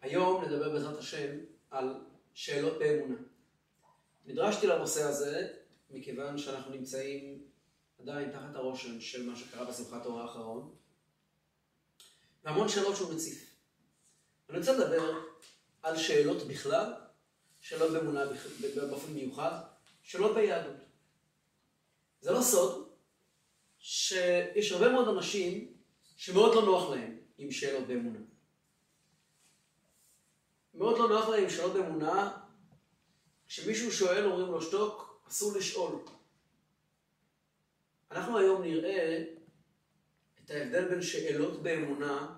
היום נדבר בעזרת השם על שאלות באמונה. נדרשתי לנושא הזה מכיוון שאנחנו נמצאים עדיין תחת הרושם של מה שקרה בשמחת תורה האחרון, והמון שאלות שהוא מציף. אני רוצה לדבר על שאלות בכלל, שאלות באמונה באופן מיוחד, שאלות ביהדות. זה לא סוד שיש הרבה מאוד אנשים שמאוד לא נוח להם עם שאלות באמונה. מאוד לא נוח להם עם שאלות באמונה, כשמישהו שואל אומרים לו שתוק, אסור לשאול. אנחנו היום נראה את ההבדל בין שאלות באמונה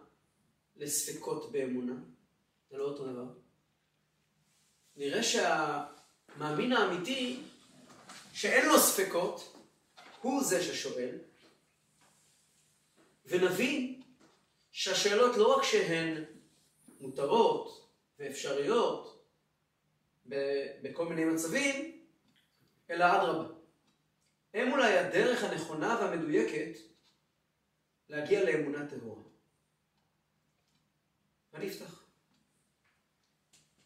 לספקות באמונה. זה לא אותו דבר. נראה שהמאמין האמיתי, שאין לו ספקות, הוא זה ששואל, ונבין שהשאלות לא רק שהן מותרות ואפשריות בכל מיני מצבים, אלא אדרבה. הם אולי הדרך הנכונה והמדויקת להגיע לאמונה טהורה. ואני אפתח.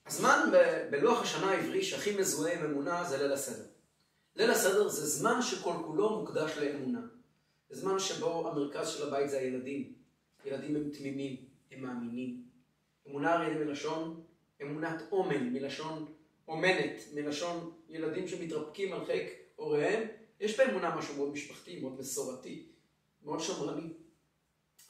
הזמן בלוח השנה העברי שהכי מזוהה עם אמונה זה ליל הסדר. ליל הסדר זה זמן שכל כולו מוקדש לאמונה. זה זמן שבו המרכז של הבית זה הילדים. ילדים הם תמימים, הם מאמינים. אמונה הרי מלשון אמונת אומן, מלשון אומנת, מלשון ילדים שמתרפקים על חיק הוריהם. יש באמונה משהו מאוד משפחתי, מאוד מסורתי, מאוד שמרני.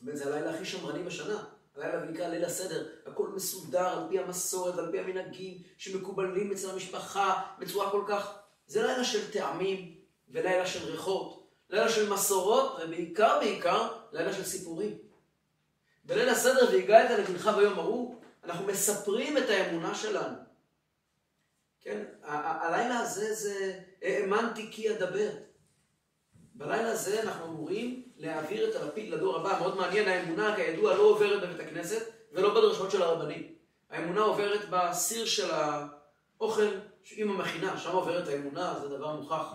וזה הלילה הכי שמרני בשנה. הלילה נקרא ליל הסדר, הכל מסודר על פי המסורת ועל פי המנהגים שמקובלים אצל המשפחה בצורה כל כך... זה לילה של טעמים ולילה של ריחות, לילה של מסורות ובעיקר בעיקר לילה של סיפורים. בליל הסדר והגעת לבנך ביום ההוא, אנחנו מספרים את האמונה שלנו. כן, הלילה הזה זה האמנתי כי אדבר. בלילה הזה אנחנו אמורים להעביר את הלפיד לדור הבא. מאוד מעניין, האמונה כידוע לא עוברת בבית הכנסת ולא בדרשות של הרבנים. האמונה עוברת בסיר של האוכל עם המכינה, שם עוברת האמונה, זה דבר מוכח.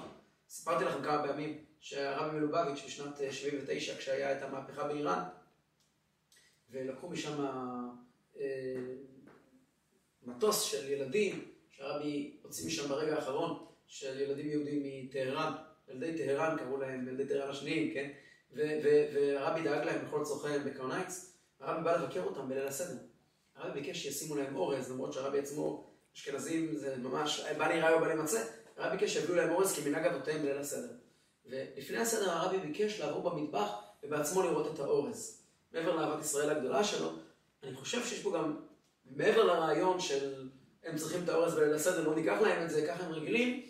סיפרתי לכם כמה פעמים שהרבי מלובביץ' בשנת 79, כשהיה את המהפכה באיראן, ולקחו משם אה, מטוס של ילדים, שהרבי הוציא משם ברגע האחרון, של ילדים יהודים מטהרן, ילדי טהרן קראו להם, ילדי טהרן השניים, כן? והרבי דאג להם בכל צורכיהם בקרנייץ, הרבי בא לבקר אותם בליל הסדר. הרבי ביקש שישימו להם אורז, למרות שהרבי עצמו, אשכנזים זה ממש, בל יראה ובא למצא, הרבי ביקש שיביאו להם אורז כמנהג אבותיהם בליל הסדר. ולפני הסדר הרבי ביקש לעבור במטבח ובעצמו לראות את האורז. מעבר לאהבת ישראל הגדולה שלו, אני חושב שיש פה גם, מעבר לרעיון של הם צריכים את האורז בליל הסדר, לא ניקח להם את זה, ככה הם רגילים,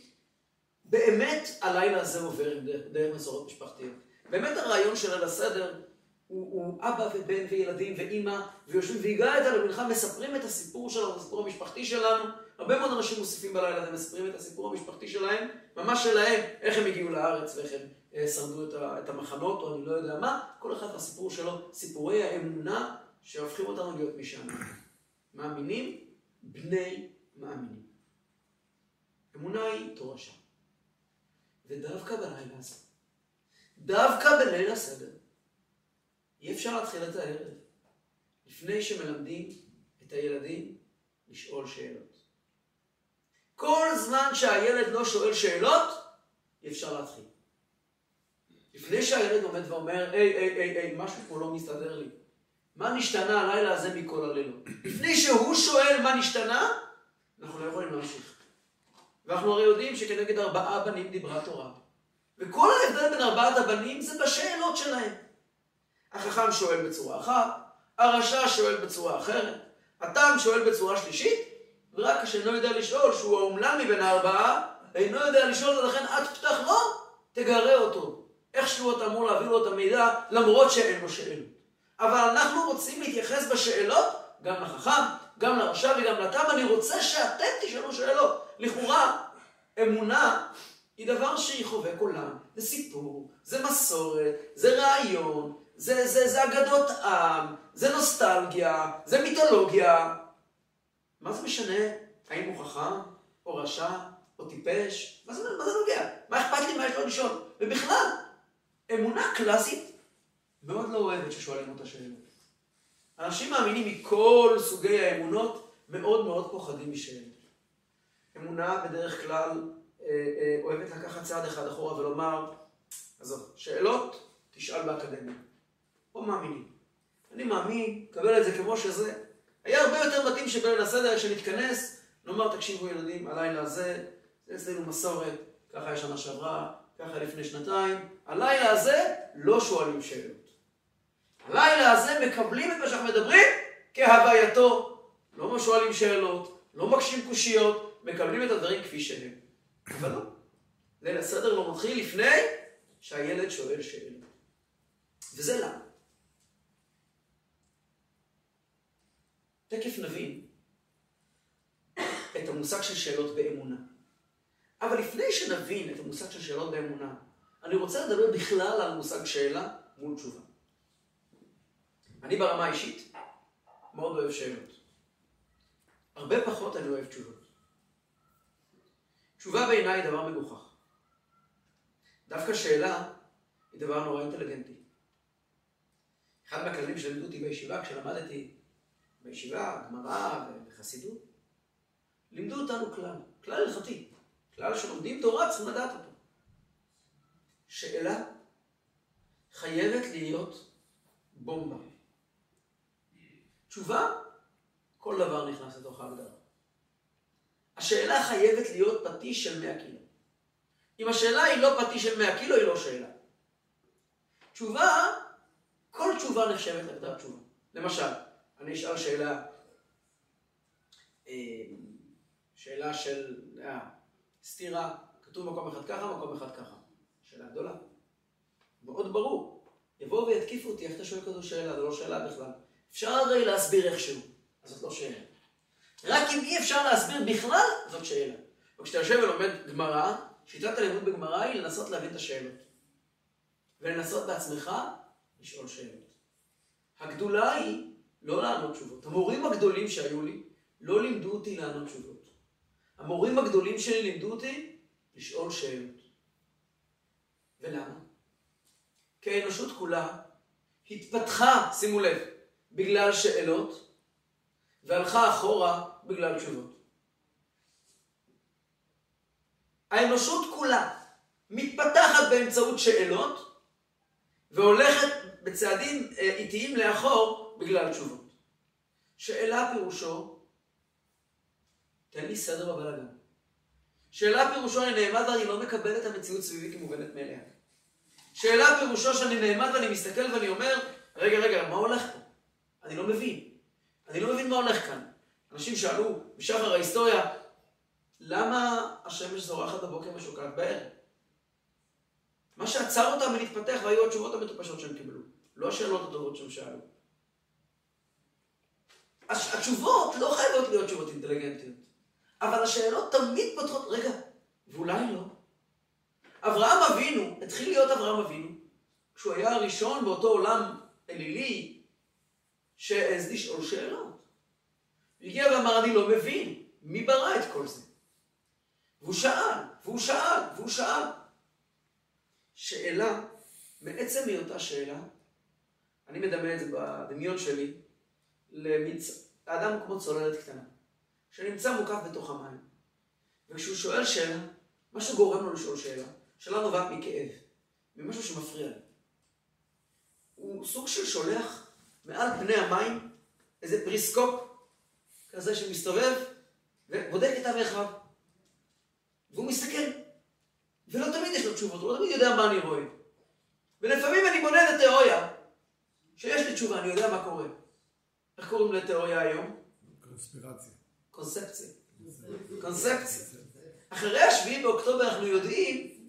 באמת הלילה הזה עובר דרך, מסורות משפחתיות. באמת הרעיון של ליל הסדר הוא, הוא אבא ובן וילדים ואימא, ויושבים והגעת למנחה, מספרים את הסיפור שלנו, את הסיפור המשפחתי שלנו. הרבה מאוד אנשים מוסיפים בלילה הזה, מספרים את הסיפור המשפחתי שלהם, ממש שלהם, איך הם הגיעו לארץ ואיך הם אה, שרדו את, את המחנות, או אני לא יודע מה, כל אחד מהסיפור שלו, סיפורי האמונה שהופכים אותנו להיות מי שאנחנו. מאמינים, בני מאמינים. אמונה היא תורשה. ודווקא בלילה הזה, דווקא בליל הסדר, אי אפשר להתחיל את הערב לפני שמלמדים את הילדים לשאול שאלות. כל זמן שהילד לא שואל שאלות, אי אפשר להתחיל. לפני שהילד עומד ואומר, היי, היי, היי, משהו פה לא מסתדר לי. מה נשתנה הלילה הזה מכל הלילות? לפני שהוא שואל מה נשתנה, אנחנו לא יכולים להמשיך. ואנחנו הרי יודעים שכנגד ארבעה בנים דיברה תורה. וכל ההבדל בין ארבעת הבנים זה בשאלות שלהם. החכם שואל בצורה אחת, הרשע שואל בצורה אחרת, התם שואל בצורה שלישית, ורק השאינו יודע לשאול, שהוא האומלל מבין הארבעה, אינו יודע לשאול, ולכן את פתח לו, תגרה אותו. איכשהו אתה אמור להביא לו את המידע, למרות שאין לו שאלות. אבל אנחנו רוצים להתייחס בשאלות, גם לחכם, גם לרשע וגם לתם, אני רוצה שאתם תשאלו שאלות. לכאורה, אמונה היא דבר שהיא חובק עולם. זה סיפור, זה מסורת, זה רעיון, זה, זה, זה אגדות עם, זה נוסטלגיה, זה מיתולוגיה. מה זה משנה האם הוא חכם, או רשע, או טיפש? מה זה, מה זה נוגע? מה אכפת לי מה יש לו לשאול? ובכלל, אמונה קלאסית מאוד לא אוהבת ששואלים אותה שאלות. אנשים מאמינים מכל סוגי האמונות מאוד מאוד פוחדים משאלות. אמונה בדרך כלל אה, אה, אוהבת לקחת צעד אחד אחורה ולומר, עזוב, שאלות, תשאל באקדמיה. או מאמינים. אני מאמין, קבל את זה כמו שזה. היה הרבה יותר מתאים שבליל הסדר, כשנתכנס, נאמר, תקשיבו ילדים, הלילה הזה, זה אצלנו מסורת, ככה היה שנה שעברה, ככה לפני שנתיים. הלילה הזה לא שואלים שאלות. הלילה הזה מקבלים את מה שאנחנו מדברים כהווייתו. לא שואלים שאלות, לא מקשים קושיות, מקבלים את הדברים כפי שהם. אבל לא. ליל הסדר לא מתחיל לפני שהילד שואל שאלות. וזה למה. תכף נבין את המושג של שאלות באמונה. אבל לפני שנבין את המושג של שאלות באמונה, אני רוצה לדבר בכלל על מושג שאלה מול תשובה. אני ברמה האישית מאוד אוהב שאלות. הרבה פחות אני אוהב תשובות. תשובה בעיניי היא דבר מגוחך. דווקא שאלה היא דבר נורא אינטליגנטי. אחד מהכללים שלימדו אותי בישיבה, כשלמדתי בישיבה, גמרא וחסידות, לימדו אותנו כלל, כלל הלכתי, כלל שלומדים תורה צריכים לדעת אותו. שאלה חייבת להיות בומבה. תשובה, כל דבר נכנס לתוך ההגדרה. השאלה חייבת להיות פטיש של 100 קילו. אם השאלה היא לא פטיש של 100 קילו, היא לא שאלה. תשובה, כל תשובה נחשבת להגדרת תשובה. למשל, אני אשאל שאלה, אה, שאלה של אה, סתירה, כתוב מקום אחד ככה, מקום אחד ככה. שאלה גדולה. מאוד ברור. יבואו ויתקיפו אותי, איך אתה שואל כזו שאלה? זו לא שאלה בכלל. אפשר הרי להסביר איכשהו, אז זאת לא שאלה. רק אם אי אפשר להסביר בכלל, זאת שאלה. וכשאתה יושב ולומד גמרא, שיטת הלימוד בגמרא היא לנסות להבין את השאלות. ולנסות בעצמך לשאול שאלות. הגדולה היא לא לענות תשובות. המורים הגדולים שהיו לי לא לימדו אותי לענות תשובות. המורים הגדולים שלי לימדו אותי לשאול שאלות. ולמה? כי האנושות כולה התפתחה, שימו לב, בגלל שאלות, והלכה אחורה בגלל תשובות. האנושות כולה מתפתחת באמצעות שאלות, והולכת בצעדים אה, איטיים לאחור בגלל תשובות. שאלה פירושו, תן לי סדר בבלאגן. שאלה פירושו אני נעמד ואני לא מקבל את המציאות סביבי כמובנת מאליה. שאלה פירושו שאני נעמד ואני מסתכל ואני אומר, רגע, רגע, מה הולך פה? אני לא מבין. אני לא מבין מה הולך כאן. אנשים שאלו בשחר ההיסטוריה, למה השמש זורחת בבוקר ושוקעת בערב? מה שעצר אותם מלהתפתח והיו התשובות המטופשות שהם קיבלו, לא השאלות הטובות שהם שאלו. התשובות לא חייבות להיות תשובות אינטליגנטיות, אבל השאלות תמיד פותחות, רגע, ואולי לא. אברהם אבינו, התחיל להיות אברהם אבינו, כשהוא היה הראשון באותו עולם אלילי שהעז לשאול שאלות. הגיע ואמר, אני לא מבין, מי ברא את כל זה? והוא שאל, והוא שאל, והוא שאל. שאלה, מעצם היותה שאלה, אני מדמה את זה בדמיון שלי, למצ... לאדם כמו צוללת קטנה, שנמצא מוקף בתוך המים. וכשהוא שואל שאלה, משהו גורם לו לשאול שאלה, שאלה נובעת מכאב, ממשהו שמפריע לו. הוא סוג של שולח מעל פני המים איזה פריסקופ כזה שמסתובב ובודק את המרחב. והוא מסתכל. ולא תמיד יש לו תשובות, הוא לא תמיד יודע מה אני רואה. ולפעמים אני בונה לתיאוריה, שיש לי תשובה, אני יודע מה קורה. איך קוראים לתיאוריה היום? קונספירציה. קונספציה. קונספציה. אחרי השביעי באוקטובר אנחנו יודעים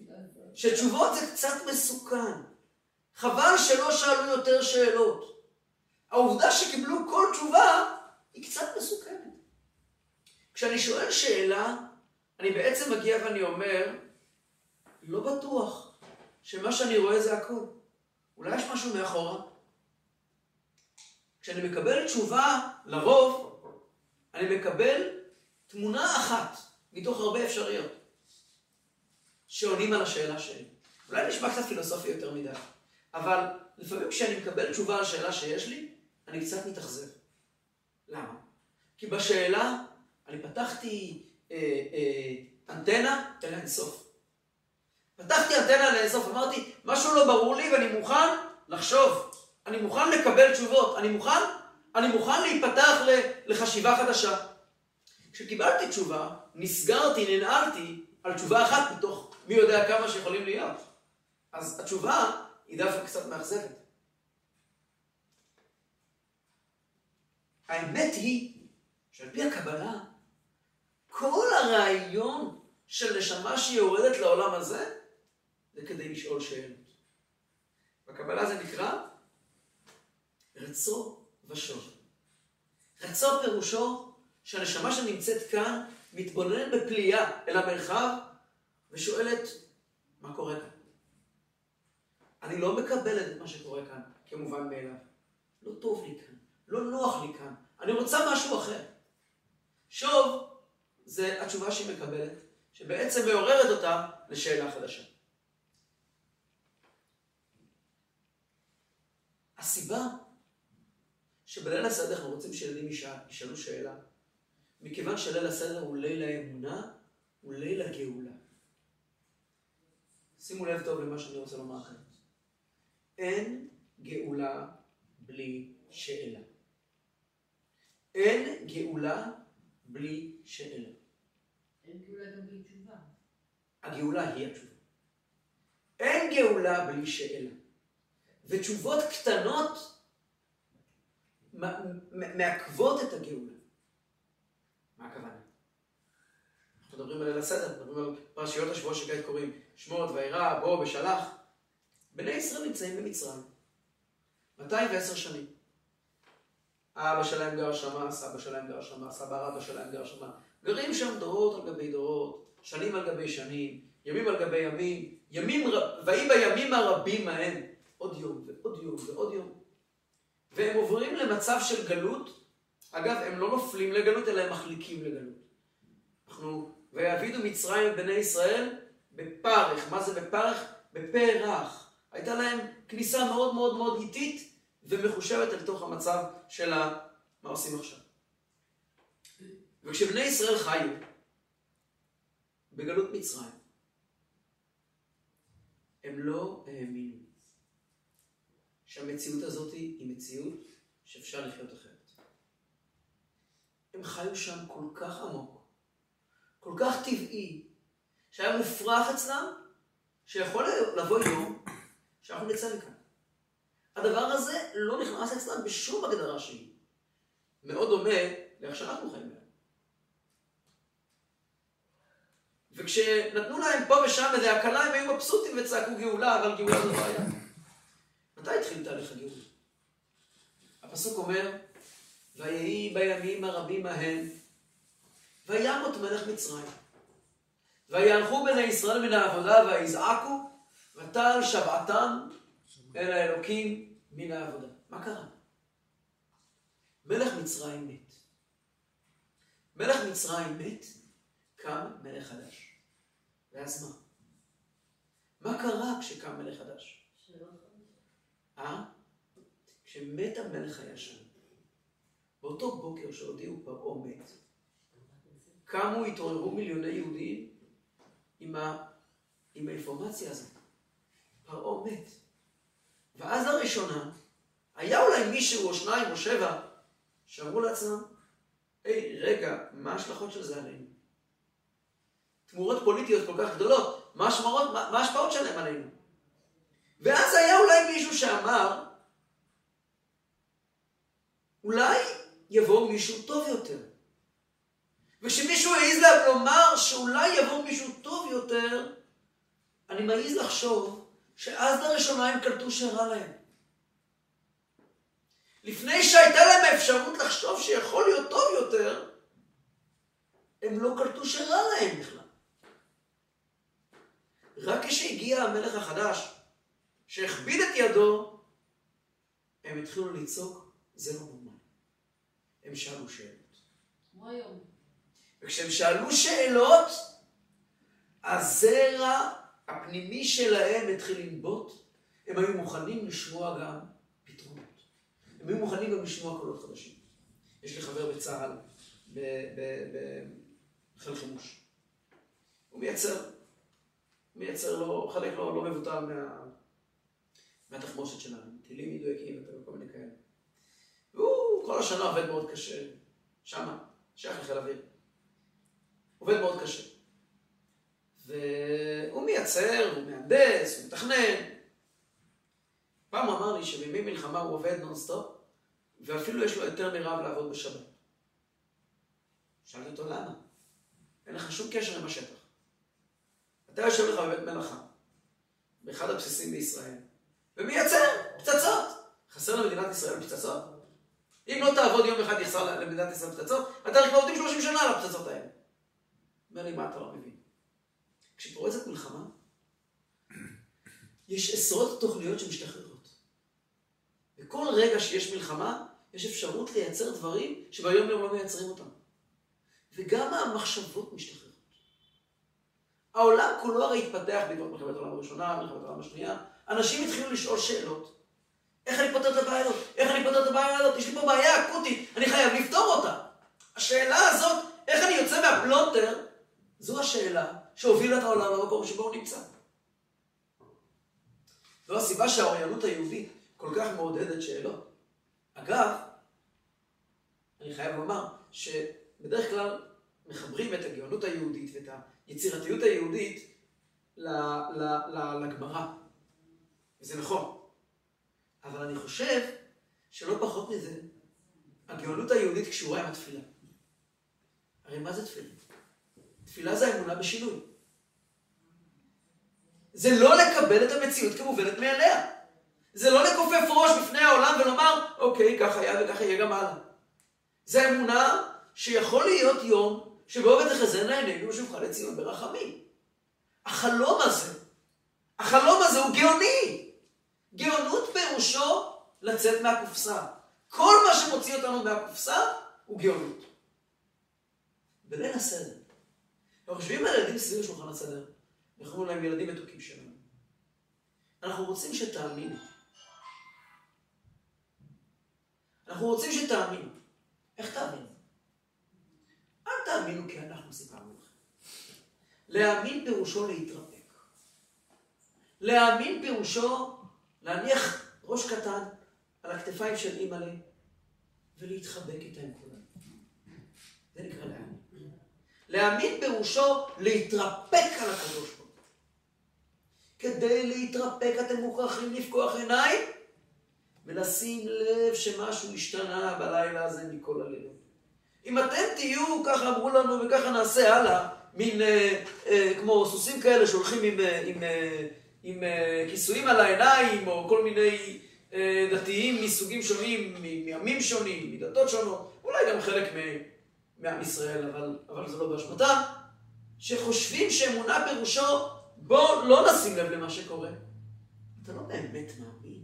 שתשובות זה קצת מסוכן. חבל שלא שאלו יותר שאלות. העובדה שקיבלו כל תשובה היא קצת מסוכנת. כשאני שואל שאלה, אני בעצם מגיע ואני אומר, לא בטוח שמה שאני רואה זה הכל. אולי יש משהו מאחורה? כשאני מקבל תשובה, לרוב, אני מקבל תמונה אחת מתוך הרבה אפשריות שעונים על השאלה שלי. אולי נשמע קצת פילוסופי יותר מדי, אבל לפעמים כשאני מקבל תשובה על שאלה שיש לי, אני קצת מתאכזב. למה? כי בשאלה, אני פתחתי אה, אה, אנטנה אל אינסוף. פתחתי אנטנה אל אינסוף, אמרתי, משהו לא ברור לי ואני מוכן לחשוב. אני מוכן לקבל תשובות. אני מוכן, אני מוכן להיפתח לחשיבה חדשה. כשקיבלתי תשובה, נסגרתי, ננעלתי על תשובה אחת מתוך מי יודע כמה שיכולים להיות. אז התשובה היא דווקא קצת מאכזבת. האמת היא שעל פי הקבלה, כל הרעיון של נשמה שהיא יורדת לעולם הזה, זה כדי לשאול שאלות. בקבלה זה נקרא רצו ושוב. רצו פירושו שהנשמה שנמצאת כאן מתבוננת בפליאה אל המרחב ושואלת, מה קורה כאן? אני לא מקבלת את מה שקורה כאן כמובן מאליו. לא טוב לי כאן, לא נוח לי כאן, אני רוצה משהו אחר. שוב, זה התשובה שהיא מקבלת, שבעצם מעוררת אותה לשאלה חדשה. הסיבה שבליל הסדר אנחנו רוצים שילדים ישאלו שאלה, מכיוון שליל הסדר הוא ליל האמונה, הוא ליל הגאולה. שימו לב טוב למה שאני רוצה לומר לכם. אין גאולה בלי שאלה. אין גאולה בלי שאלה. אין גאולה גם בלי תשובה. הגאולה היא התשובה. אין גאולה בלי שאלה. ותשובות קטנות מעכבות את הגאולה. מה הכוונה? אנחנו מדברים על ליל הסדר, מדברים על פרשיות השבוע שכעת קוראים שמות, וירא, בוא, בשלח. בני ישראל נמצאים במצרים. 210 שנים. האבא שלהם גר שמה, הסבא שלהם גר שמה, סבא רבא שלהם גר שמה. גרים שם דורות על גבי דורות, שנים על גבי שנים, ימים על גבי ימים, ימים, ויהי בימים הרבים ההם, עוד יום ועוד יום ועוד יום. והם עוברים למצב של גלות. אגב, הם לא נופלים לגלות, אלא הם מחליקים לגלות. אנחנו, ויעבידו מצרים את בני ישראל בפרך. מה זה בפרך? בפרח. הייתה להם כניסה מאוד מאוד מאוד איטית ומחושבת אל תוך המצב של ה... מה עושים עכשיו. וכשבני ישראל חיו בגלות מצרים, הם לא האמינו שהמציאות הזאת היא מציאות שאפשר לחיות אחרת. הם חיו שם כל כך עמוק, כל כך טבעי, שהיה מופרך אצלם, שיכול לבוא יום שאנחנו נצא מכאן. הדבר הזה לא נכנס אצלם בשום הגדרה שהיא. מאוד דומה לאיך שאנחנו חיים היום. וכשנתנו להם פה ושם איזה הקלה, הם היו מבסוטים וצעקו גאולה, אבל גאולה זו בעיה. מתי התחיל תהליך הגאולה? הפסוק אומר, ויהי בימים הרבים ההם, וימות מלך מצרים. ויהלכו בני ישראל מן העבודה ויזעקו, ותעל שבעתם אל האלוקים מן העבודה. מה קרה? מלך מצרים מת. מלך מצרים מת, קם מלך חדש. ואז מה? מה קרה כשקם מלך חדש? אה? כשמת המלך הישן, באותו בוקר שהודיעו פרעה מת, קמו, התעוררו מיליוני יהודים עם, ה... עם האינפורמציה הזאת. פרעה מת. ואז לראשונה, היה אולי מישהו או שניים או שבע שאמרו לעצמם, היי, רגע, מה ההשלכות של זה עלינו? תמורות פוליטיות כל כך גדולות, מה ההשפעות שלהם עלינו? ואז היה אולי מישהו שאמר, אולי יבוא מישהו טוב יותר. וכשמישהו העז לומר שאולי יבוא מישהו טוב יותר, אני מעז לחשוב שאז לראשונה הם קלטו שרע להם. לפני שהייתה להם האפשרות לחשוב שיכול להיות טוב יותר, הם לא קלטו שרע להם בכלל. רק כשהגיע המלך החדש, שהכביד את ידו, הם התחילו לצעוק, זה לא נורמלי. הם שאלו שאלות. כמו היום. וכשהם שאלו שאלות, הזרע הפנימי שלהם התחיל לנבוט, הם היו מוכנים לשמוע גם פתרונות. הם היו מוכנים גם לשמוע קולות חדשים. יש לי חבר בצה"ל, בחיל חימוש. הוא מייצר, מייצר לו, חלק לא, לא מבוטל מה, מהתחמושת שלנו, טילים מדויקים וכל מיני כאלה. והוא כל השנה עובד מאוד קשה, שמה, שייך לחיל אוויר. עובד מאוד קשה. והוא מייצר, הוא מהנדס, הוא מתכנן. פעם הוא אמר לי שבימי מלחמה הוא עובד נונסטופ, ואפילו יש לו היתר מרב לעבוד בשבת. שאלתי אותו למה? אין לך שום קשר עם השטח. אתה יושב לך בבית מלאכה, באחד הבסיסים בישראל, ומייצר פצצות. חסר למדינת ישראל פצצות? אם לא תעבוד יום אחד יחסר למדינת ישראל פצצות, אתה כבר עובדים 30 שנה על הפצצות האלה. אומר לי, מה אתה לא מבין? כשפורצת מלחמה, יש עשרות תוכניות שמשתחררות. בכל רגע שיש מלחמה, יש אפשרות לייצר דברים שביום יום לא מייצרים אותם. וגם המחשבות משתחררות. העולם כולו הרי התפתח בעקבות מלחמת העולם הראשונה, מלחמת העולם השנייה. אנשים התחילו לשאול שאלות. איך אני פותר את הבעיה הזאת? איך אני פותר את הבעיה הזאת? יש לי פה בעיה אקוטית, אני חייב לפתור אותה. השאלה הזאת, איך אני יוצא מהפלונטר, זו השאלה שהובילה את העולם למקום שבו הוא נמצא. זו הסיבה שהאוריינות היהודית כל כך מעודדת שאלות. אגב, אני חייב לומר שבדרך כלל מחברים את הגאונות היהודית ואת היצירתיות היהודית לגמרא. וזה נכון. אבל אני חושב שלא פחות מזה, הגאונות היהודית קשורה עם התפילה. הרי מה זה תפילה? תפילה זה האמונה בשינוי. זה לא לקבל את המציאות כמובנת מאליה. זה לא לכופף ראש בפני העולם ולומר, אוקיי, ככה היה וככה יהיה גם הלאה. זה אמונה שיכול להיות יום שבו ותחזינה עינינו ושובך לציון ברחמים. החלום הזה, החלום הזה הוא גאוני. גאונות פירושו לצאת מהקופסה. כל מה שמוציא אותנו מהקופסה הוא גאונות. בליל הסדר. אנחנו חושבים על ילדים סביב שולחן הסדר. אנחנו אומרים להם ילדים מתוקים שלנו. אנחנו רוצים שתאמינו. אנחנו רוצים שתאמינו. איך תאמינו? אל תאמינו כי אנחנו סיפרנו לכם. להאמין פירושו להתרפק. להאמין פירושו להניח ראש קטן על הכתפיים של אימא'לה ולהתחבק איתה עם כולם. זה נקרא להאמין. להאמין פירושו להתרפק על הקדוש ברוך כדי להתרפק אתם מוכרחים לפקוח עיניים ולשים לב שמשהו השתנה בלילה הזה מכל הלילות. אם אתם תהיו, ככה אמרו לנו וככה נעשה הלאה, מין אה, אה, כמו סוסים כאלה שהולכים עם, אה, עם, אה, עם אה, כיסויים על העיניים, או כל מיני אה, דתיים מסוגים שונים, מימים שונים, מדתות שונות, אולי גם חלק מעם ישראל, אבל, אבל זה לא באשמתם, שחושבים שאמונה פירושו, בוא לא נשים לב למה שקורה. אתה לא באמת מאמין,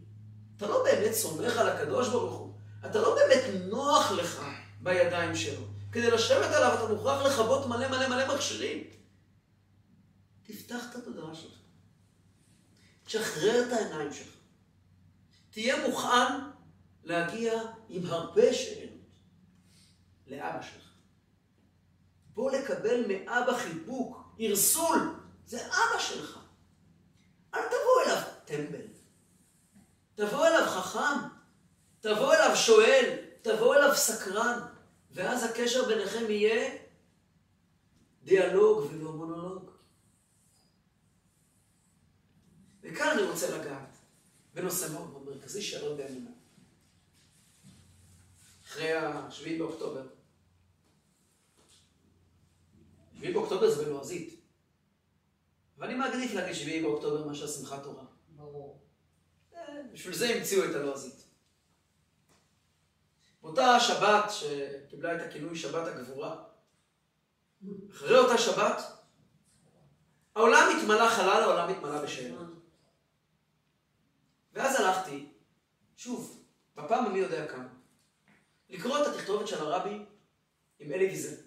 אתה לא באמת סומך על הקדוש ברוך הוא, אתה לא באמת נוח לך בידיים שלו. כדי לשבת עליו אתה מוכרח לכבות מלא מלא מלא מכשירים. תפתח את התודעה שלך. תשחרר את העיניים שלך. תהיה מוכן להגיע עם הרבה שאלות לאבא שלך. לקבל מאבא חיבוק, ערסול, זה אבא שלך. אל תבוא אליו טמבל. תבוא אליו חכם, תבוא אליו שואל, תבוא אליו סקרן, ואז הקשר ביניכם יהיה דיאלוג ולא מונולוג. וכאן אני רוצה לגעת בנושא מאוד מאוד מרכזי שערב באמונה. אחרי השביעי באוקטובר. שביעי באוקטובר זה בלועזית. ואני מעדיף להגיד שביעי באוקטובר מאשר שמחת תורה. ברור. אה, בשביל זה המציאו את הלועזית. באותה שבת שקיבלה את הכינוי שבת הגבורה, אחרי אותה שבת, העולם התמלא חלל, העולם התמלא בשאלה. ואז הלכתי, שוב, בפעם המי יודע כמה, לקרוא את התכתובת של הרבי עם אלי ויזל,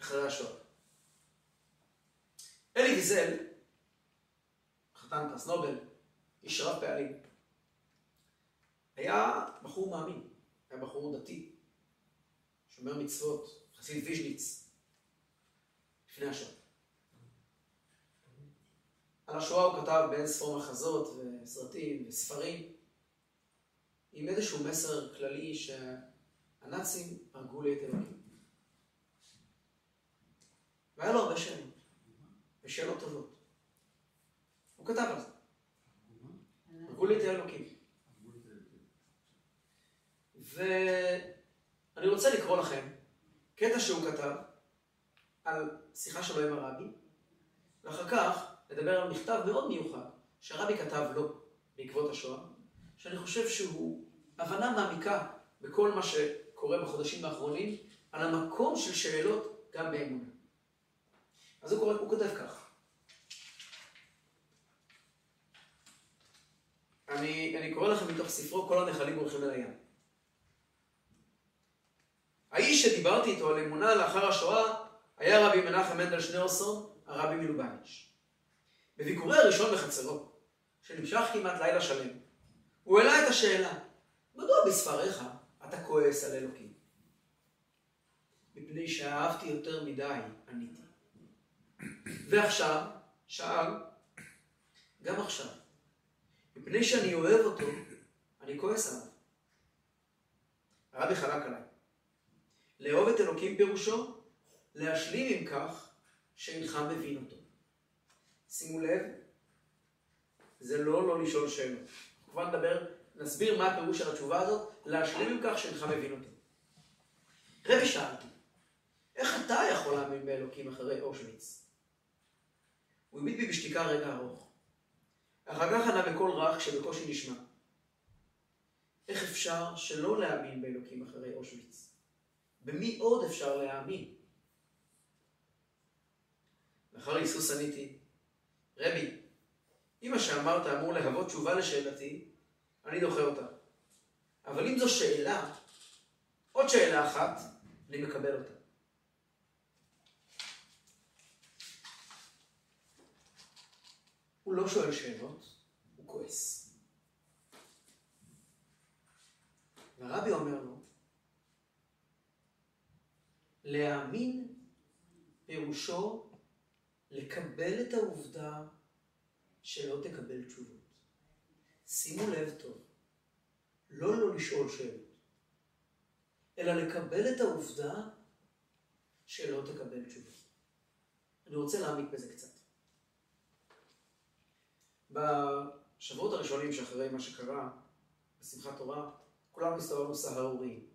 אחרי השואה. אלי ויזל, חתן פרס נובל, איש רב פעלים, היה בחור מאמין, היה בחור דתי, שומר מצוות, חסיד ויז'ניץ, לפני השואה. על השואה הוא כתב באין ספור מחזות וסרטים וספרים, עם איזשהו מסר כללי שהנאצים הרגו לי את אלוהים. והיה לו הרבה שאלות, ושאלות טובות. הוא כתב על זה. הרגו לי את האלוקים. ואני רוצה לקרוא לכם קטע שהוא כתב על שיחה שלו עם הרבי, ואחר כך נדבר על מכתב מאוד מיוחד שהרבי כתב לו בעקבות השואה, שאני חושב שהוא הבנה מעמיקה בכל מה שקורה בחודשים האחרונים, על המקום של שאלות גם באמונה. אז הוא, קורא, הוא כותב כך: אני, אני קורא לכם מתוך ספרו כל הנחלים הולכים אל הים. האיש שדיברתי איתו על אמונה לאחר השואה היה רבי מנחם מנדל שניאורסון, הרבי מלובניץ'. בביקורי הראשון בחצרו, שנמשך כמעט לילה שלם, הוא העלה את השאלה, מדוע בספריך אתה כועס על אלוקים? מפני שאהבתי יותר מדי, עניתי. ועכשיו, שאל, גם עכשיו, מפני שאני אוהב אותו, אני כועס עליו. הרבי חלק עליי. לאהוב את אלוקים פירושו, להשלים עם כך שאינך מבין אותו. שימו לב, זה לא לא לשאול שאלות. כבר נדבר, נסביר מה הפירוש של התשובה הזאת, להשלים עם כך שאינך מבין אותו. רבי שאלתי, איך אתה יכול להאמין באלוקים אחרי אושוויץ? הוא הביט בי בשתיקה רגע ארוך. אחר כך ענה בקול רך שבקושי נשמע. איך אפשר שלא להאמין באלוקים אחרי אושוויץ? במי עוד אפשר להאמין? לאחר היסוס עניתי, רבי, אם מה שאמרת אמור להוות תשובה לשאלתי, אני דוחה אותה. אבל אם זו שאלה, עוד שאלה אחת, אני מקבל אותה. הוא לא שואל שאלות, הוא כועס. והרבי אומר לו, להאמין פירושו לקבל את העובדה שלא תקבל תשובות. שימו לב טוב, לא לא לשאול שאלות, אלא לקבל את העובדה שלא תקבל תשובות. אני רוצה להעמיק בזה קצת. בשבועות הראשונים שאחרי מה שקרה בשמחת תורה, כולנו הסתובבנו סהרוריים.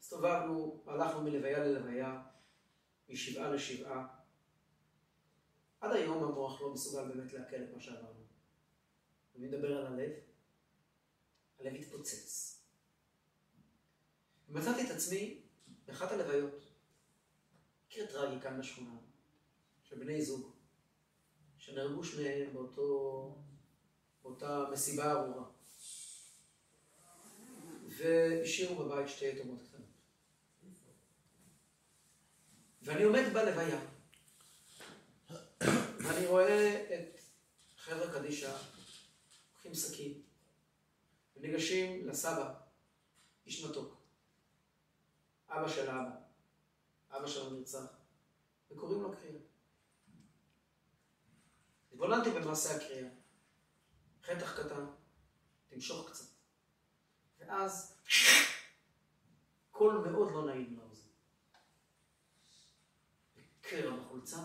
הסתובבנו, הלכנו מלוויה ללוויה, משבעה לשבעה. עד היום המוח לא מסוגל באמת לעכל את מה שעברנו. אני מדבר על הלב, הלב התפוצץ. ומצאתי את עצמי באחת הלוויות, מקרה טרגי כאן בשכונה, של בני זוג, שנהרגו שניהם באותו, באותה מסיבה ארורה. והשאירו בבית שתי יתומות קטנות. ואני עומד בלוויה, ואני רואה את חבר'ה קדישא, לוקחים סכין, וניגשים לסבא, איש מתוק, אבא של האבא, אבא שלו נרצח, וקוראים לו קריאה. התבוננתי במעשה הקריאה, חתך קטן, תמשוך קצת, ואז קול מאוד לא נעים לאוזן. קרע בחולצה,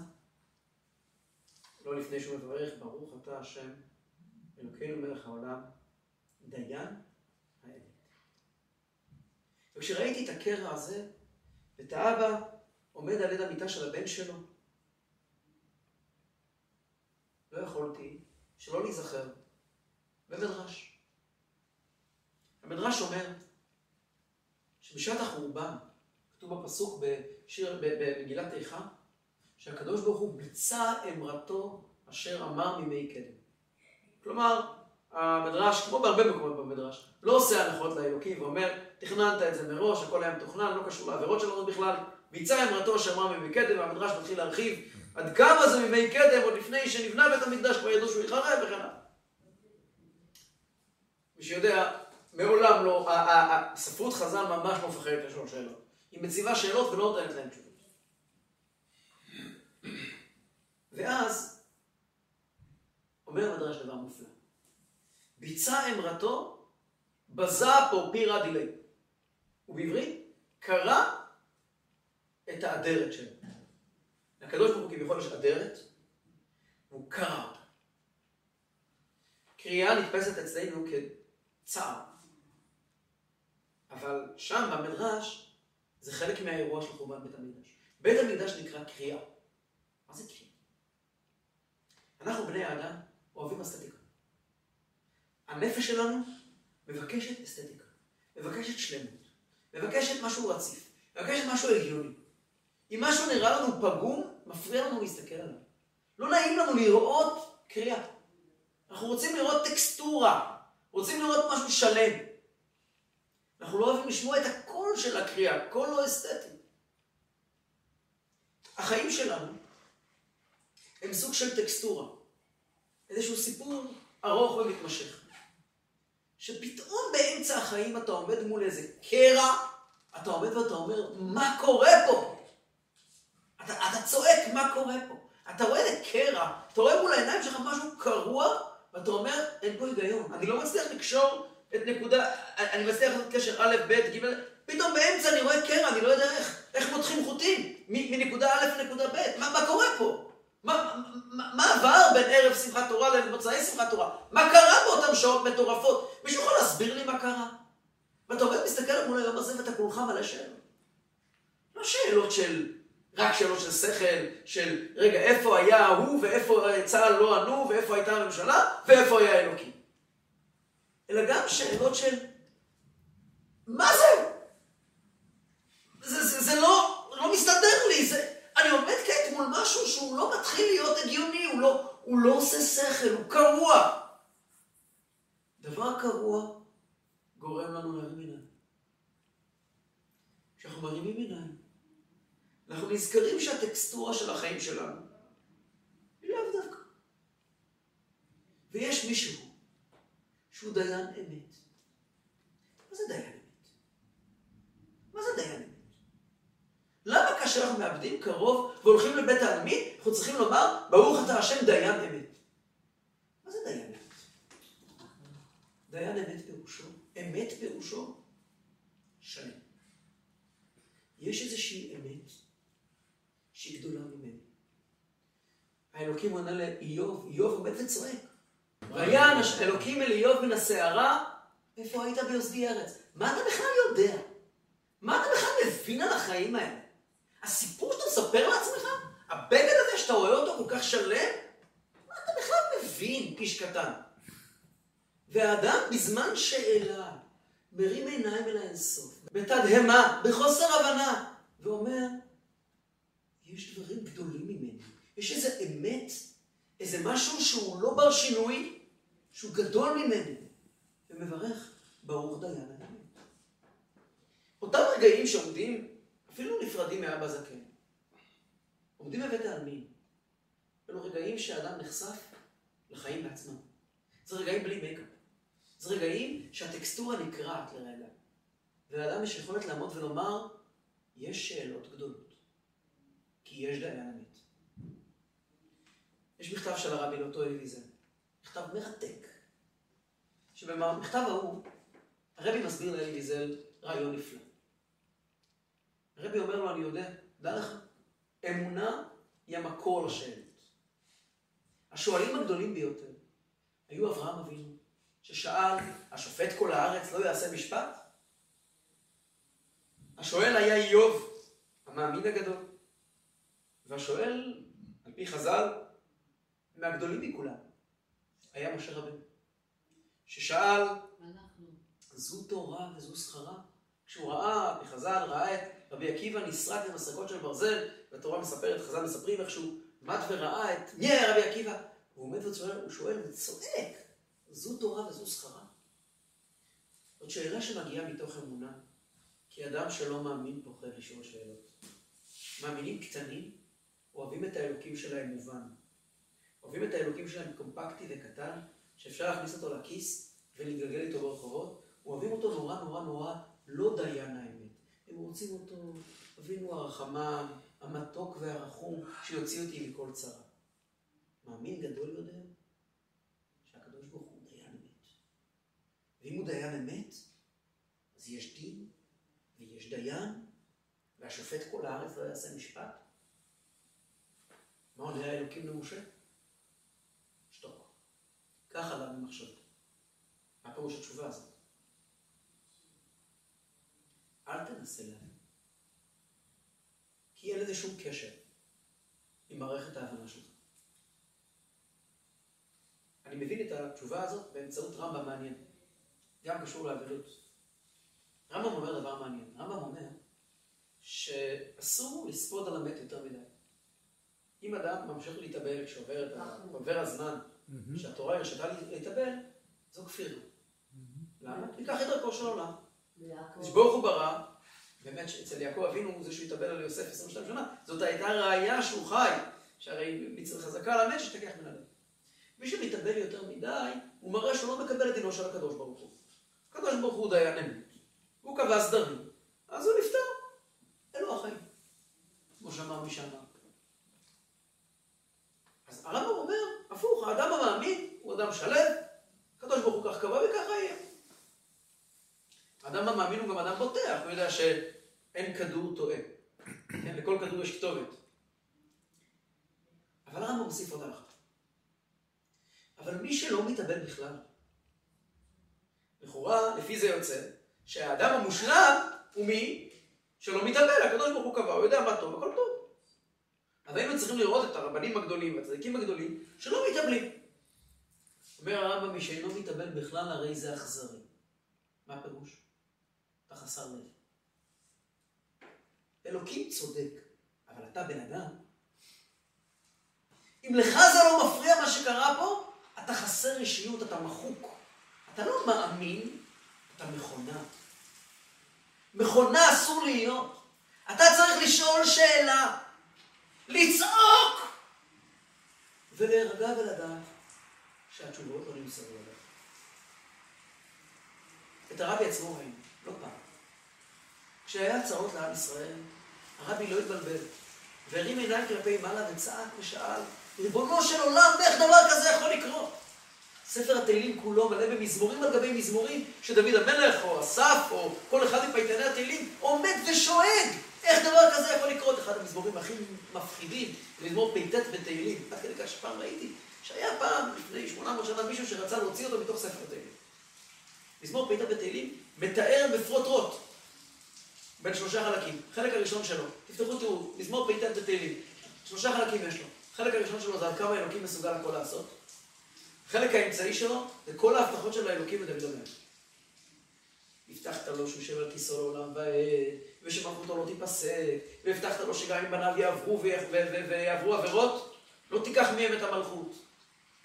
לא לפני שהוא מברך, ברוך אתה השם, אלוקינו מלך העולם, דיין האמת. וכשראיתי את הקרע הזה, ואת האבא עומד על יד המיטה של הבן שלו, לא יכולתי שלא להיזכר במדרש. המדרש אומר שבשעת החורבן, כתוב בפסוק בשיר, במגילת איכה, שהקדוש ברוך הוא ביצע אמרתו אשר אמר מימי קדם. כלומר, המדרש, כמו בהרבה מקומות במדרש, לא עושה הנחות לאלוקים ואומר, תכננת את זה מראש, הכל היה מתוכנן, לא קשור לעבירות שלנו בכלל, ביצע אמרתו אשר אמר מימי קדם, והמדרש מתחיל להרחיב עד כמה זה מימי קדם, עוד לפני שנבנה בית המקדש, כבר ידעו שהוא יחרב וכן הלאה. מי שיודע, מעולם לא, הספרות חז"ל ממש לא מפחדת לשאול שאלות. היא מציבה שאלות ולא נותנת להן תשובות. ואז, אומר המדרש דבר מופלא. ביצע אמרתו, בזה פורפירא דילי. ובעברית, קרא את האדרת שלו. לקדוש ברוך הוא כביכול יש אדרת, והוא אותה. קריאה נתפסת אצלנו כצער. אבל שם במדרש זה חלק מהאירוע של חורבן בית המקדש. בית המקדש נקרא קריאה. מה זה קריאה? אנחנו בני האדם אוהבים אסתטיקה. הנפש שלנו מבקשת אסתטיקה, מבקשת שלמות, מבקשת משהו רציף, מבקשת משהו הגיוני. אם משהו נראה לנו פגום, מפריע לנו להסתכל עליו. לא נעים לנו לראות קריאה. אנחנו רוצים לראות טקסטורה, רוצים לראות משהו שלם. אנחנו לא אוהבים לשמוע את הקול של הקריאה, קול לא אסתטי. החיים שלנו הם סוג של טקסטורה, איזשהו סיפור ארוך ומתמשך. שפתאום באמצע החיים אתה עומד מול איזה קרע, אתה עומד ואתה אומר, מה קורה פה? אתה, אתה צועק, מה קורה פה? אתה רואה איזה קרע, אתה רואה מול העיניים שלך משהו קרוע, ואתה אומר, אין פה היגיון. אני לא מצליח לקשור את נקודה, אני מצליח לעשות קשר א', ב', ג', פתאום באמצע אני רואה קרע, אני לא יודע איך, איך מותחים חוטים מנקודה א' לנקודה ב', מה, מה קורה פה? מה, מה, מה עבר בין ערב שמחת תורה למוצאי שמחת תורה? מה קרה באותן שעות מטורפות? מישהו יכול להסביר לי מה קרה? ואתה עומד מסתכל מול היום הזה ואתה כולך מלא שאלות. לא שאלות של, רק שאלות של שכל, של רגע, איפה היה הוא ואיפה צה"ל לא ענו ואיפה הייתה הממשלה ואיפה היה אלוקים. אלא גם שאלות של, מה זה? זה, זה, זה לא, לא מסתדר לי, זה... אני עומד כעת מול משהו שהוא לא מתחיל להיות הגיוני, הוא לא, הוא לא עושה שכל, הוא קרוע. דבר קרוע גורם לנו להרים עיניים. כשאנחנו מרימים עיניים, אנחנו נזכרים שהטקסטורה של החיים שלנו היא לאו דווקא. ויש מישהו שהוא דיין אמת. מה זה דיין אמת? מה זה דיין אמת? למה כאשר אנחנו מאבדים קרוב והולכים לבית העלמין, אנחנו צריכים לומר, ברוך אתה השם דיין אמת? מה זה דיין אמת? דיין אמת פירושו, אמת פירושו שלם. יש איזושהי אמת שהיא גדולה ממני. האלוקים עונה לאיוב, איוב עומד וצועק. ויען אלוקים אל איוב מן הסערה, איפה היית ביוסדי ארץ? מה אתה בכלל יודע? מה אתה בכלל מבין על החיים האלה? הסיפור שאתה מספר לעצמך? הבגד הזה שאתה רואה אותו כל כך שלם? מה אתה בכלל מבין, איש קטן? והאדם בזמן שאלה מרים עיניים אל האינסוף, בתדהמה, בחוסר הבנה, ואומר, יש דברים גדולים ממני, יש איזה אמת, איזה משהו שהוא לא בר שינוי, שהוא גדול ממני, ומברך, ברוך דיין האמת. אותם רגעים שעומדים, אפילו נפרדים מאבא זקן, עומדים בבית העלמין, אלו רגעים שאדם נחשף לחיים בעצמם. זה רגעים בלי מייקאפ. זה רגעים שהטקסטורה נקרעת לרגע. ולאדם יש יכולת לעמוד ולומר, יש שאלות גדולות, כי יש דיין אמת. יש מכתב של הרבי לאותו אלי ויזל, מכתב מרתק, שבמכתב ההוא, הרבי מסביר לאלי ויזל רעיון נפלא. הרבי אומר לו, אני יודע, דע לך, אמונה היא המקור לשאלות. השואלים הגדולים ביותר היו אברהם אבינו, ששאל, השופט כל הארץ לא יעשה משפט? השואל היה איוב, המאמין הגדול. והשואל, על פי חז"ל, מהגדולים מכולם, היה משה רבנו. ששאל. זו תורה וזו שכרה? כשהוא ראה, בחז"ל, ראה את רבי עקיבא נסרק במסרקות של ברזל, והתורה מספרת, חז"ל מספרים איך שהוא מת וראה את מי היה רבי עקיבא? הוא עומד ושואל, הוא שואל וצועק, זו תורה וזו שכרה? זאת שאלה שמגיעה מתוך אמונה, כי אדם שלא מאמין פוחד לשאול שאלות. מאמינים קטנים, אוהבים את האלוקים שלהם מובן. אוהבים את האלוקים שלהם קומפקטי וקטן, שאפשר להכניס אותו לכיס ולהתגלגל איתו ברחובות, אוהבים אותו נורא נורא נורא, לא דיין האמת. הם רוצים אותו, אבינו הרחמן, המתוק והרחום, שיוציא אותי מכל צרה. מאמין גדול יודע שהקדוש ברוך הוא דיין אמת. ואם הוא דיין אמת, אז יש דין, ויש דיין, והשופט כל הארץ לא יעשה משפט. מה עונה האלוקים למשה? שתוק. קח עליו במחשבתו. מה פירוש התשובה הזאת? אל תנסה להבין. כי אין לזה שום קשר עם מערכת ההבנה שלך. אני מבין את התשובה הזאת באמצעות רמב"ם מעניין. גם קשור לאבלות. רמב"ם אומר דבר מעניין. רמב"ם אומר שאסור לספוד על המת יותר מדי. אם אדם ממשיך להתאבל כשעובר עובר הזמן, שהתורה הרשתה להתאבל, זו כפירה. למה? ניקח את דרכו של העולם. ברוך הוא ברא, באמת שאצל יעקב אבינו הוא זה שהוא התאבל על יוסף 22 שנה, זאת הייתה ראייה שהוא חי, שהרי מצווה חזקה על המת שתקח מן הלב. מי שמתאבל יותר מדי, הוא מראה שהוא לא מקבל את דינו של הקדוש ברוך הוא. הקדוש ברוך הוא דיין אמת. הוא קבע סדרים, אז הוא נפטר. אלו החיים. כמו שאמר מי שאמר. הרמב"ם אומר, הפוך, האדם המאמין הוא אדם שלם, הקדוש ברוך הוא כך קבע וככה יהיה. האדם המאמין הוא גם אדם בוטח, הוא יודע שאין כדור טועה. כן, לכל כדור יש כתובת. אבל הרמב"ם מוסיף עוד הלכה. אבל מי שלא מתאבל בכלל, לכאורה, לפי זה יוצא, שהאדם המושלם הוא מי שלא מתאבל, הקדוש ברוך הוא קבע, הוא יודע מה טוב, הכל טוב. אז היינו צריכים לראות את הרבנים הגדולים והצדיקים הגדולים שלא מתאבלים. אומר הרמב"ם, מי שאינו מתאבל בכלל, הרי זה אכזרי. מה הפירוש? אתה חסר לב. אלוקים צודק, אבל אתה בן אדם. אם לך זה לא מפריע מה שקרה פה, אתה חסר אישיות, אתה מחוק. אתה לא מאמין, אתה מכונה. מכונה אסור להיות. אתה צריך לשאול שאלה, לצעוק, ולהירגע ולדעת שהתשובות לא נמסרו עליך. את הרבי עצמו ראינו, לא פעם. כשהיה צרות לעם ישראל, הרבי לא התבלבל, והרים עיניים כלפי מעלה וצעק ושאל, ריבונו של עולם, איך דבר כזה יכול לקרות? ספר התהילים כולו מלא במזמורים על גבי מזמורים, שדוד המלך או אסף או כל אחד מפייטני התהילים עומד ושואג איך דבר כזה יכול לקרות? אחד המזמורים הכי מפחידים, מזמור פ"ט בתהילים. עד כדי כך שפעם ראיתי שהיה פעם, לפני 800 שנה, מישהו שרצה להוציא אותו מתוך ספר התהילים. מזמור פ"ט בתהילים מתאר בפרוטרוט בין שלושה חלקים. חלק הראשון שלו, תפתחו תראו, מזמור פ"ט בתהילים, שלושה חלקים יש לו. החלק הראשון שלו זה על כמה אלוקים מסוגל הכל לעשות. החלק האמצעי שלו זה כל ההבטחות של האלוקים לדוד המלך. הבטחת לו שהוא יושב על כיסאו לעולם ועד, ושמלכותו לא תיפסק, והבטחת לו שגם אם בניו יעברו ויעברו עבירות, לא תיקח מהם את המלכות.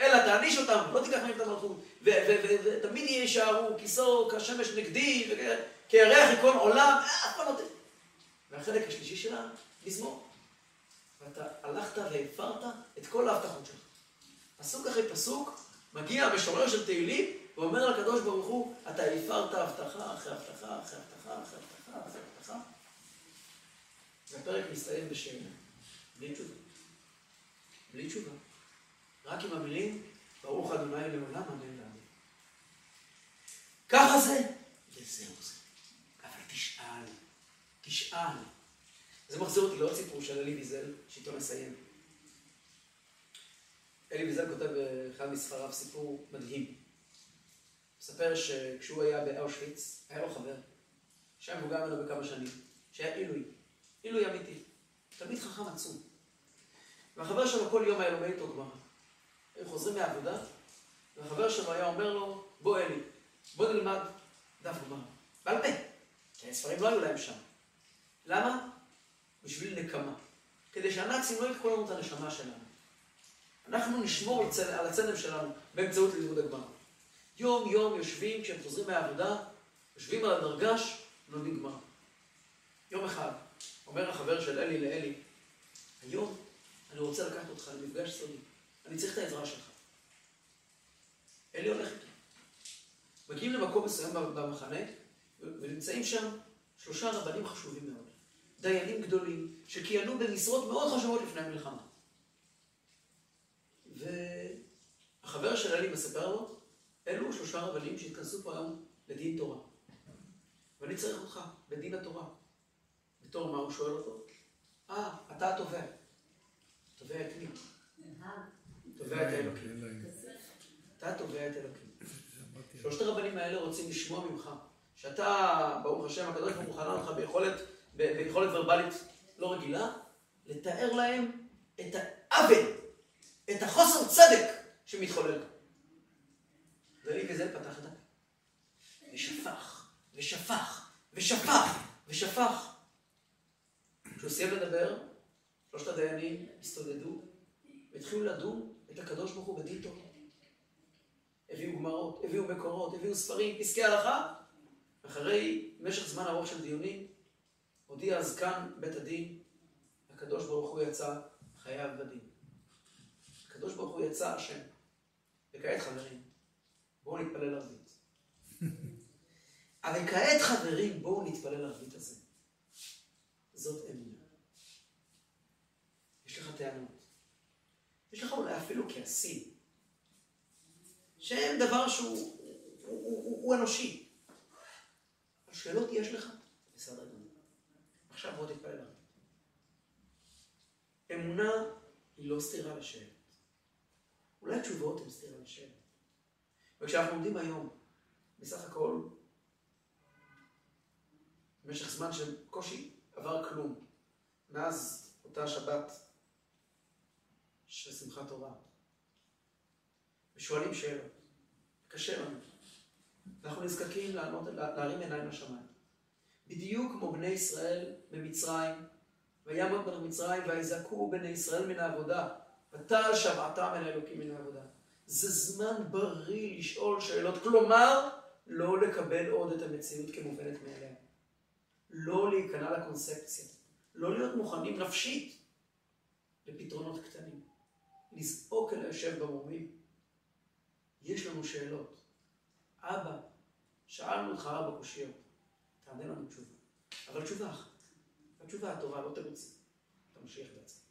אלא תעניש אותם, לא תיקח מהם את המלכות. ותמיד יישארו, כיסאו כשמש נגדי, כירח יקרון עולם, אף פעם לא ת... והחלק השלישי שלה, מזמור. ואתה הלכת והפרת את כל ההבטחות שלך. פסוק אחרי פסוק, מגיע המשורר של תהילים, ואומר לקדוש ברוך הוא, אתה הפרת הבטחה, אחרי הבטחה, אחרי הבטחה, אחרי הבטחה. והפרק מסתיים בשאלה, בלי תשובה. בלי תשובה. רק עם המילים, ברוך ה' לעולם, אמן ואמן. ככה זה, וזהו זה. אבל תשאל, תשאל. זה מחזיר אותי לעוד סיפור של אלי ויזל, שאיתו נסיים. אלי ויזל כותב באחד מספריו סיפור מדהים. מספר שכשהוא היה באושוויץ, היה לו חבר, שהיה מבוגר ממנו בכמה שנים, שהיה עילוי, עילוי אמיתי, תמיד חכם עצום. והחבר שלו כל יום היה לומד איתו גמרא. הם חוזרים מהעבודה, והחבר שלו היה אומר לו, בוא אלי, בוא נלמד דף גמרא. בעל פה, כי הספרים לא היו להם שם. למה? בשביל נקמה. כדי שהנאצים לא יקחו לנו את הנשמה שלנו. אנחנו נשמור על הצלם שלנו באמצעות לימוד הגמרא. יום יום יושבים, כשהם חוזרים מהעבודה, יושבים על הדרגש, לומדים גמרא. יום אחד, אומר החבר של אלי לאלי, היום אני רוצה לקחת אותך למפגש סודי, אני צריך את העזרה שלך. אלי הולך איתו. מגיעים למקום מסוים במחנה, ונמצאים שם שלושה רבנים חשובים מאוד. דיינים גדולים, שכיהנו במשרות מאוד חשובות לפני המלחמה. והחבר של אלי מספר לו, אלו שלושה רבנים שהתכנסו פה היום לדין תורה. ואני צריך אותך בדין התורה. בתור מה הוא שואל אותו? אה, אתה התובע. תובע את מי? תובע את האלוקים. אתה תובע את אלוקים. שלושת הרבנים האלה רוצים לשמוע ממך, שאתה, ברוך השם, הקדוש ברוך הוא חנן אותך ביכולת, ביכולת ורבלית לא רגילה, לתאר להם את העוול, את החוסר צדק שמתחולל. ואלי כזה פתח את הפה. ושפך, ושפך, ושפך, ושפך. כשהוא סיים לדבר, שלושת הדיינים הסתודדו והתחילו לדון את הקדוש ברוך הוא בדין תורה. הביאו גמרות, הביאו מקורות, הביאו ספרים, פסקי הלכה. אחרי משך זמן ארוך של דיונים, הודיע הזקן בית הדין, הקדוש ברוך הוא יצא חייב בדין. הקדוש ברוך הוא יצא השם. וכעת חברים, בואו נתפלל ערבית. אבל כעת חברים, בואו נתפלל ערבית הזה. זאת אמונה. יש לך טענות. יש לך אולי אפילו כעסים. שהם דבר שהוא הוא, הוא, הוא, הוא אנושי. השאלות יש לך? בסדר גמור. עכשיו בוא תתפלל ערבית. אמונה היא לא סתירה לשאלות. אולי התשובות הן סתירה לשאלות. וכשאנחנו עומדים היום, בסך הכל, במשך זמן של קושי עבר כלום, מאז אותה שבת של שמחת תורה, ושואלים שאלות, קשה לנו. אנחנו נזקקים לענות, להרים עיניים לשמיים. בדיוק כמו בני ישראל במצרים, וימות בנו מצרים ויזעקו בני ישראל מן העבודה, ותעל שבעתם אל האלוקים מן העבודה. זה זמן בריא לשאול שאלות, כלומר, לא לקבל עוד את המציאות כמובנת מאליה. לא להיכנע לקונספציה. לא להיות מוכנים נפשית לפתרונות קטנים. לזעוק אל היושב במרומים. יש לנו שאלות. אבא, שאלנו אותך ארבע קושיות, תענה לנו תשובה. אבל תשובה אחת. התשובה הטובה לא תרוצה. אתה משיח בעצמך.